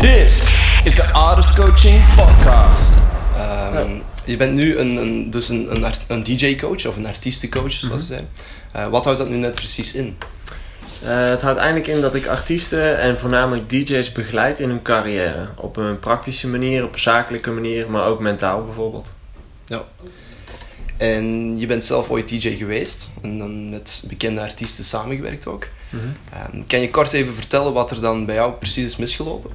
This is the Artist Coaching Podcast. Ehm, Je bent nu een, een, dus een, een, een DJ-coach of een artiestencoach, zoals ze zijn. Eh, wat houdt dat nu net precies in? Eh, het houdt eindelijk in dat ik artiesten en voornamelijk DJ's begeleid in hun carrière. Op een praktische manier, op een zakelijke manier, maar ook mentaal bijvoorbeeld. Ja. En je bent zelf ooit DJ geweest en dan met bekende artiesten samengewerkt ook. Ehm, kan je kort even vertellen wat er dan bij jou precies is misgelopen?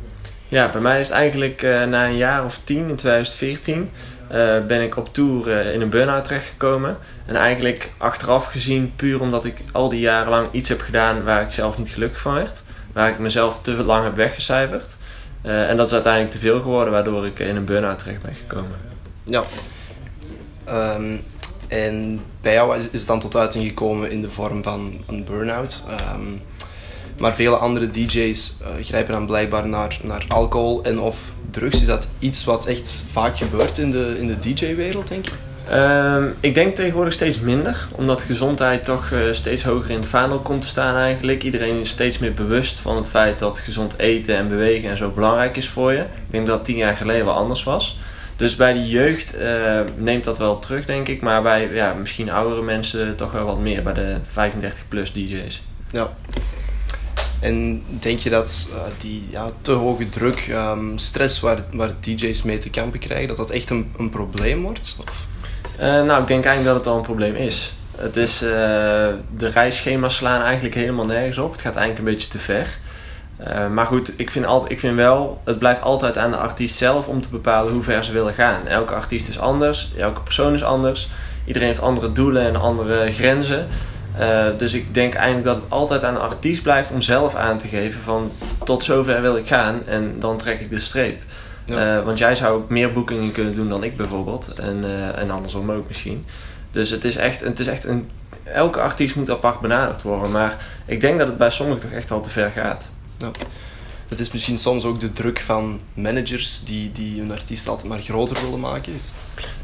Ja, bij mij is eigenlijk eh, na een jaar of tien, in 2014, eh, ben ik op tour eh, in een burn-out terechtgekomen. En eigenlijk achteraf gezien puur omdat ik al die jaren lang iets heb gedaan waar ik zelf niet gelukkig van werd. Waar ik mezelf te lang heb weggecijferd. En dat is uiteindelijk te veel geworden waardoor ik in een burn-out terecht ben gekomen. Ja. Ehm, en bij jou is, is het dan tot uiting gekomen in de vorm van een burn-out. Ehm, maar vele andere DJ's eh, grijpen dan blijkbaar naar, naar alcohol en of drugs. Is dat iets wat echt vaak gebeurt in de, in de DJ-wereld, denk je? Ehm, ik denk tegenwoordig steeds minder, omdat gezondheid toch eh, steeds hoger in het vaandel komt te staan eigenlijk. Iedereen is steeds meer bewust van het feit dat gezond eten en bewegen en zo belangrijk is voor je. Ik denk dat dat tien jaar geleden wel anders was. Dus bij de jeugd eh, neemt dat wel terug, denk ik. Maar bij ja, misschien oudere mensen toch wel wat meer, bij de 35-plus DJ's. Ja. En denk je dat eh, die ja, te hoge druk, ehm, stress waar, waar DJ's mee te kampen krijgen, dat dat echt een, een probleem wordt? Of? Eh, nou, ik denk eigenlijk dat het al een probleem is. Het is eh, de reisschema's slaan eigenlijk helemaal nergens op. Het gaat eigenlijk een beetje te ver. Maar goed, ik vind, altijd, ik vind wel, het blijft altijd aan de artiest zelf om te bepalen hoe ver ze willen gaan. Elke artiest is anders, elke persoon is anders. Iedereen heeft andere doelen en andere grenzen. Eh, dus ik denk eigenlijk dat het altijd aan de artiest blijft om zelf aan te geven van tot zover wil ik gaan en dan trek ik de streep. Ja. Eh, want jij zou ook meer boekingen kunnen doen dan ik bijvoorbeeld. En, eh, en andersom ook misschien. Dus het is echt, het is echt een. Elke artiest moet apart benaderd worden. Maar ik denk dat het bij sommigen toch echt al te ver gaat. Het is misschien soms ook de druk van managers die, die hun artiest altijd maar groter willen maken.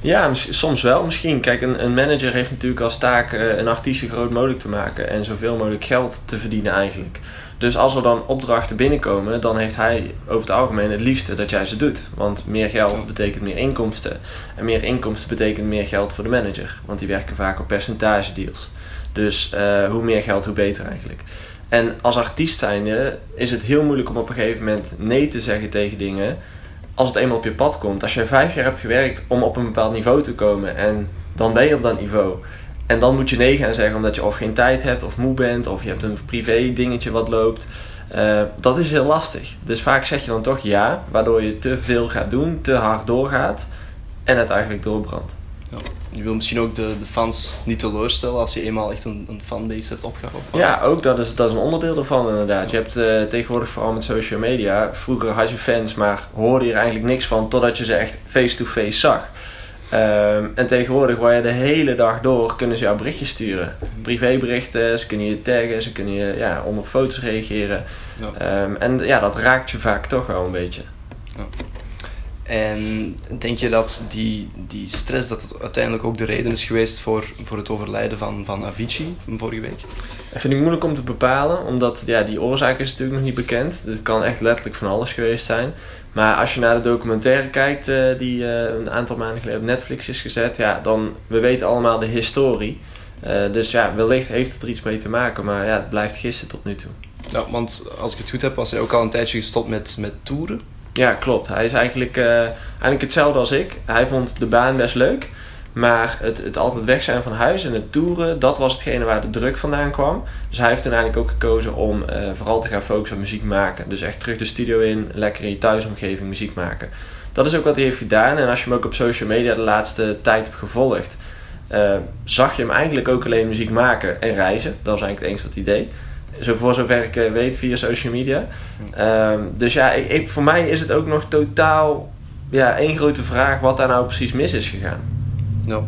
Ja, soms wel. Misschien. Kijk, een, een manager heeft natuurlijk als taak eh, een artiest zo groot mogelijk te maken. En zoveel mogelijk geld te verdienen eigenlijk. Dus als er dan opdrachten binnenkomen, dan heeft hij over het algemeen het liefste dat jij ze doet. Want meer geld betekent meer inkomsten. En meer inkomsten betekent meer geld voor de manager. Want die werken vaak op percentage deals. Dus eh, hoe meer geld, hoe beter eigenlijk. En als artiest zijnde is het heel moeilijk om op een gegeven moment nee te zeggen tegen dingen. Als het eenmaal op je pad komt. Als je vijf jaar hebt gewerkt om op een bepaald niveau te komen. En dan ben je op dat niveau. En dan moet je nee gaan zeggen omdat je of geen tijd hebt of moe bent. Of je hebt een privé dingetje wat loopt. Eh, dat is heel lastig. Dus vaak zeg je dan toch ja. Waardoor je te veel gaat doen. Te hard doorgaat. En het eigenlijk doorbrandt. Je wil misschien ook de, de fans niet teleurstellen als je eenmaal echt een, een fanbase hebt opgehaald. Ja, ook dat is, dat is een onderdeel ervan inderdaad. Je hebt eh, tegenwoordig vooral met social media. Vroeger had je fans, maar hoorde je er eigenlijk niks van totdat je ze echt face-to-face zag. Ehm, en tegenwoordig waar je de hele dag door kunnen ze jou berichtjes sturen. Privéberichten, ze kunnen je taggen, ze kunnen je ja, onder foto's reageren. Ja. Ehm, en ja, dat raakt je vaak toch wel een beetje. En denk je dat die, die stress dat het uiteindelijk ook de reden is geweest voor, voor het overlijden van, van Avicii vorige week? Dat vind ik moeilijk om te bepalen, omdat ja, die oorzaak is natuurlijk nog niet bekend. Dus het kan echt letterlijk van alles geweest zijn. Maar als je naar de documentaire kijkt eh, die eh, een aantal maanden geleden op Netflix is gezet, ja, dan we weten allemaal de historie. Eh, dus ja, wellicht heeft het er iets mee te maken, maar ja, het blijft gissen tot nu toe. Ja, want als ik het goed heb, was hij ook al een tijdje gestopt met, met toeren. Ja, klopt. Hij is eigenlijk, eh, eigenlijk hetzelfde als ik. Hij vond de baan best leuk. Maar het, het altijd weg zijn van huis en het toeren, dat was hetgene waar de druk vandaan kwam. Dus hij heeft uiteindelijk ook gekozen om eh, vooral te gaan focussen op muziek maken. Dus echt terug de studio in, lekker in je thuisomgeving muziek maken. Dat is ook wat hij heeft gedaan. En als je hem ook op social media de laatste tijd hebt gevolgd, eh, zag je hem eigenlijk ook alleen muziek maken en reizen. Dat was eigenlijk het enige wat hij deed. Zo voor zover ik eh, weet via social media. Ehm, dus ja, ik, ik- voor mij is het ook nog totaal ja, één grote vraag wat daar nou precies mis is gegaan. Ja.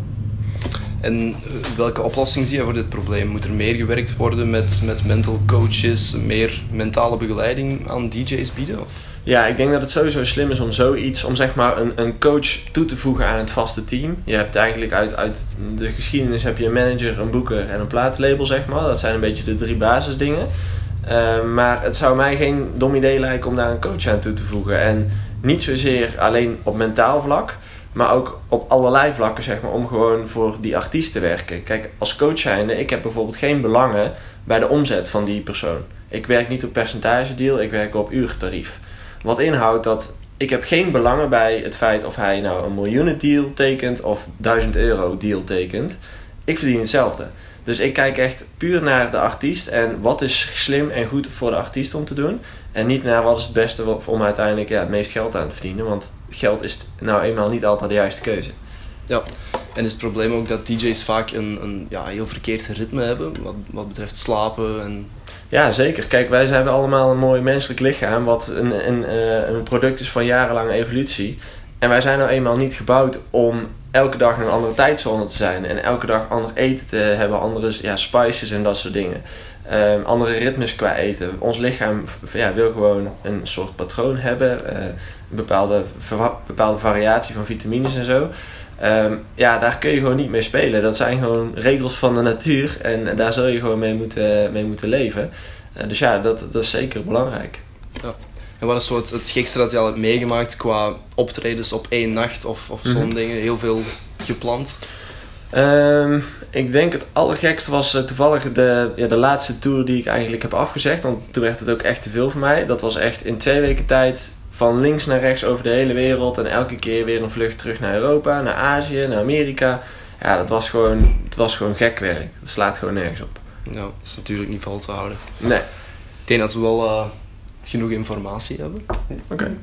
En eh, welke oplossing zie je voor dit probleem? Moet er meer gewerkt worden met, met mental coaches, meer mentale begeleiding aan DJ's bieden? Of? Ja, ik denk dat het sowieso slim is om zoiets, om zeg maar een, een coach toe te voegen aan het vaste team. Je hebt eigenlijk uit, uit de geschiedenis heb je een manager, een boeker en een platenlabel, zeg maar. Dat zijn een beetje de drie basisdingen. Eh, maar het zou mij geen dom idee lijken om daar een coach aan toe te voegen. En niet zozeer alleen op mentaal vlak, maar ook op allerlei vlakken, zeg maar, om gewoon voor die artiest te werken. Kijk, als coach zijnde, ik heb bijvoorbeeld geen belangen bij de omzet van die persoon. Ik werk niet op percentagedeal, ik werk op uurtarief. Wat inhoudt dat ik heb geen belangen bij het feit of hij nou een miljoenen deal tekent of 1000 euro deal tekent. Ik verdien hetzelfde. Dus ik kijk echt puur naar de artiest en wat is slim en goed voor de artiest om te doen. En niet naar wat is het beste om uiteindelijk ja, het meest geld aan te verdienen. Want geld is nou eenmaal niet altijd de juiste keuze. Ja, en is het probleem ook dat DJ's vaak een, een ja, heel verkeerd ritme hebben wat, wat betreft slapen en... Ja, zeker. Kijk, wij hebben allemaal een mooi menselijk lichaam, wat een, een, eh, een product is van jarenlange evolutie. En wij zijn nou eenmaal niet gebouwd om elke dag in een andere tijdzone te zijn. En elke dag ander eten te hebben, andere ja, spices en dat soort dingen. Um, andere ritmes qua eten. Ons lichaam ja, wil gewoon een soort patroon hebben. Uh, een bepaalde, bepaalde variatie van vitamines en zo. Um, ja, daar kun je gewoon niet mee spelen. Dat zijn gewoon regels van de natuur. En daar zul je gewoon mee moeten, mee moeten leven. Uh, dus ja, dat, dat is zeker belangrijk. Ja. En wat is zo het, gekste dat je al hebt meegemaakt qua optredens op één nacht of, of zo'n mm dingen? Heel veel gepland? Um, ik denk het allergekste was uh, toevallig de, ja, de laatste tour die ik eigenlijk heb afgezegd. Want toen werd het ook echt te veel voor mij. Dat was echt in twee weken tijd van links naar rechts over de hele wereld. En elke keer weer een vlucht terug naar Europa, naar Azië, naar Amerika. Ja, dat was gewoon, het was gewoon gek werk. Het slaat gewoon nergens op. Nou, dat is natuurlijk niet vol te houden. Nee. Ik denk dat we wel uh, genoeg informatie hebben. Oké. Okay.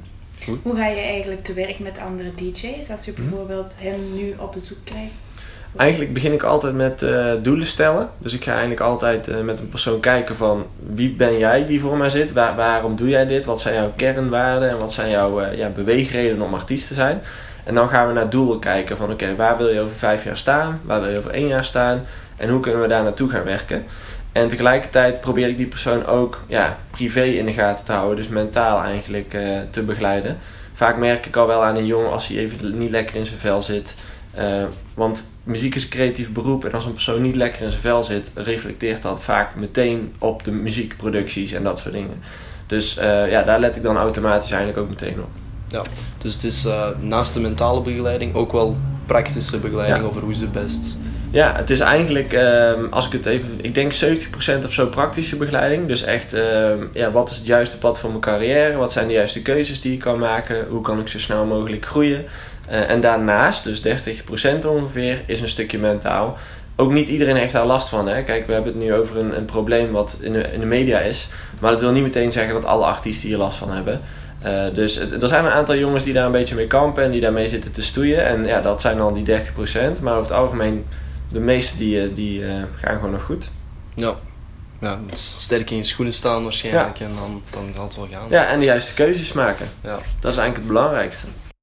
Hoe ga je eigenlijk te werk met andere DJ's als je hm? bijvoorbeeld hen nu op bezoek krijgt? Eigenlijk begin ik altijd met uh, doelen stellen. Dus ik ga eigenlijk altijd uh, met een persoon kijken van wie ben jij die voor mij zit? Waar, waarom doe jij dit? Wat zijn jouw kernwaarden en wat zijn jouw uh, ja, beweegredenen om artiest te zijn? En dan gaan we naar doelen kijken van oké, okay, waar wil je over vijf jaar staan? Waar wil je over één jaar staan? En hoe kunnen we daar naartoe gaan werken? En tegelijkertijd probeer ik die persoon ook ja, privé in de gaten te houden. Dus mentaal eigenlijk te begeleiden. Vaak merk ik al wel aan een jongen als hij even niet lekker in zijn vel zit uh, want muziek is een creatief beroep en als een persoon niet lekker in zijn vel zit, reflecteert dat vaak meteen op de muziekproducties en dat soort dingen. Dus uh, ja, daar let ik dan automatisch eigenlijk ook meteen op. Ja, dus het is naast de mentale begeleiding ook wel praktische begeleiding ja. over hoe ze best. Ja, het is eigenlijk, uh, als ik het even, ik denk 70% of zo praktische begeleiding. Dus echt, ehm, ja, wat is het juiste pad voor mijn carrière? Wat zijn de juiste keuzes die ik kan maken? Hoe kan ik zo snel mogelijk groeien? Uh, en daarnaast, dus 30% ongeveer, is een stukje mentaal. Ook niet iedereen heeft daar last van. Hè? Kijk, we hebben het nu over een, een probleem wat in de, in de media is. Maar dat wil niet meteen zeggen dat alle artiesten hier last van hebben. Uh, dus er zijn een aantal jongens die daar een beetje mee kampen en die daarmee zitten te stoeien. En ja, dat zijn dan die 30%. Maar over het algemeen, de meeste die, eh, die uh, gaan gewoon nog goed. Ja. Ja, sterk in je schoenen staan waarschijnlijk. Ja. En dan, dan gaat het wel gaan. Ja, en de juiste keuzes maken. Ja. Dat is eigenlijk het belangrijkste.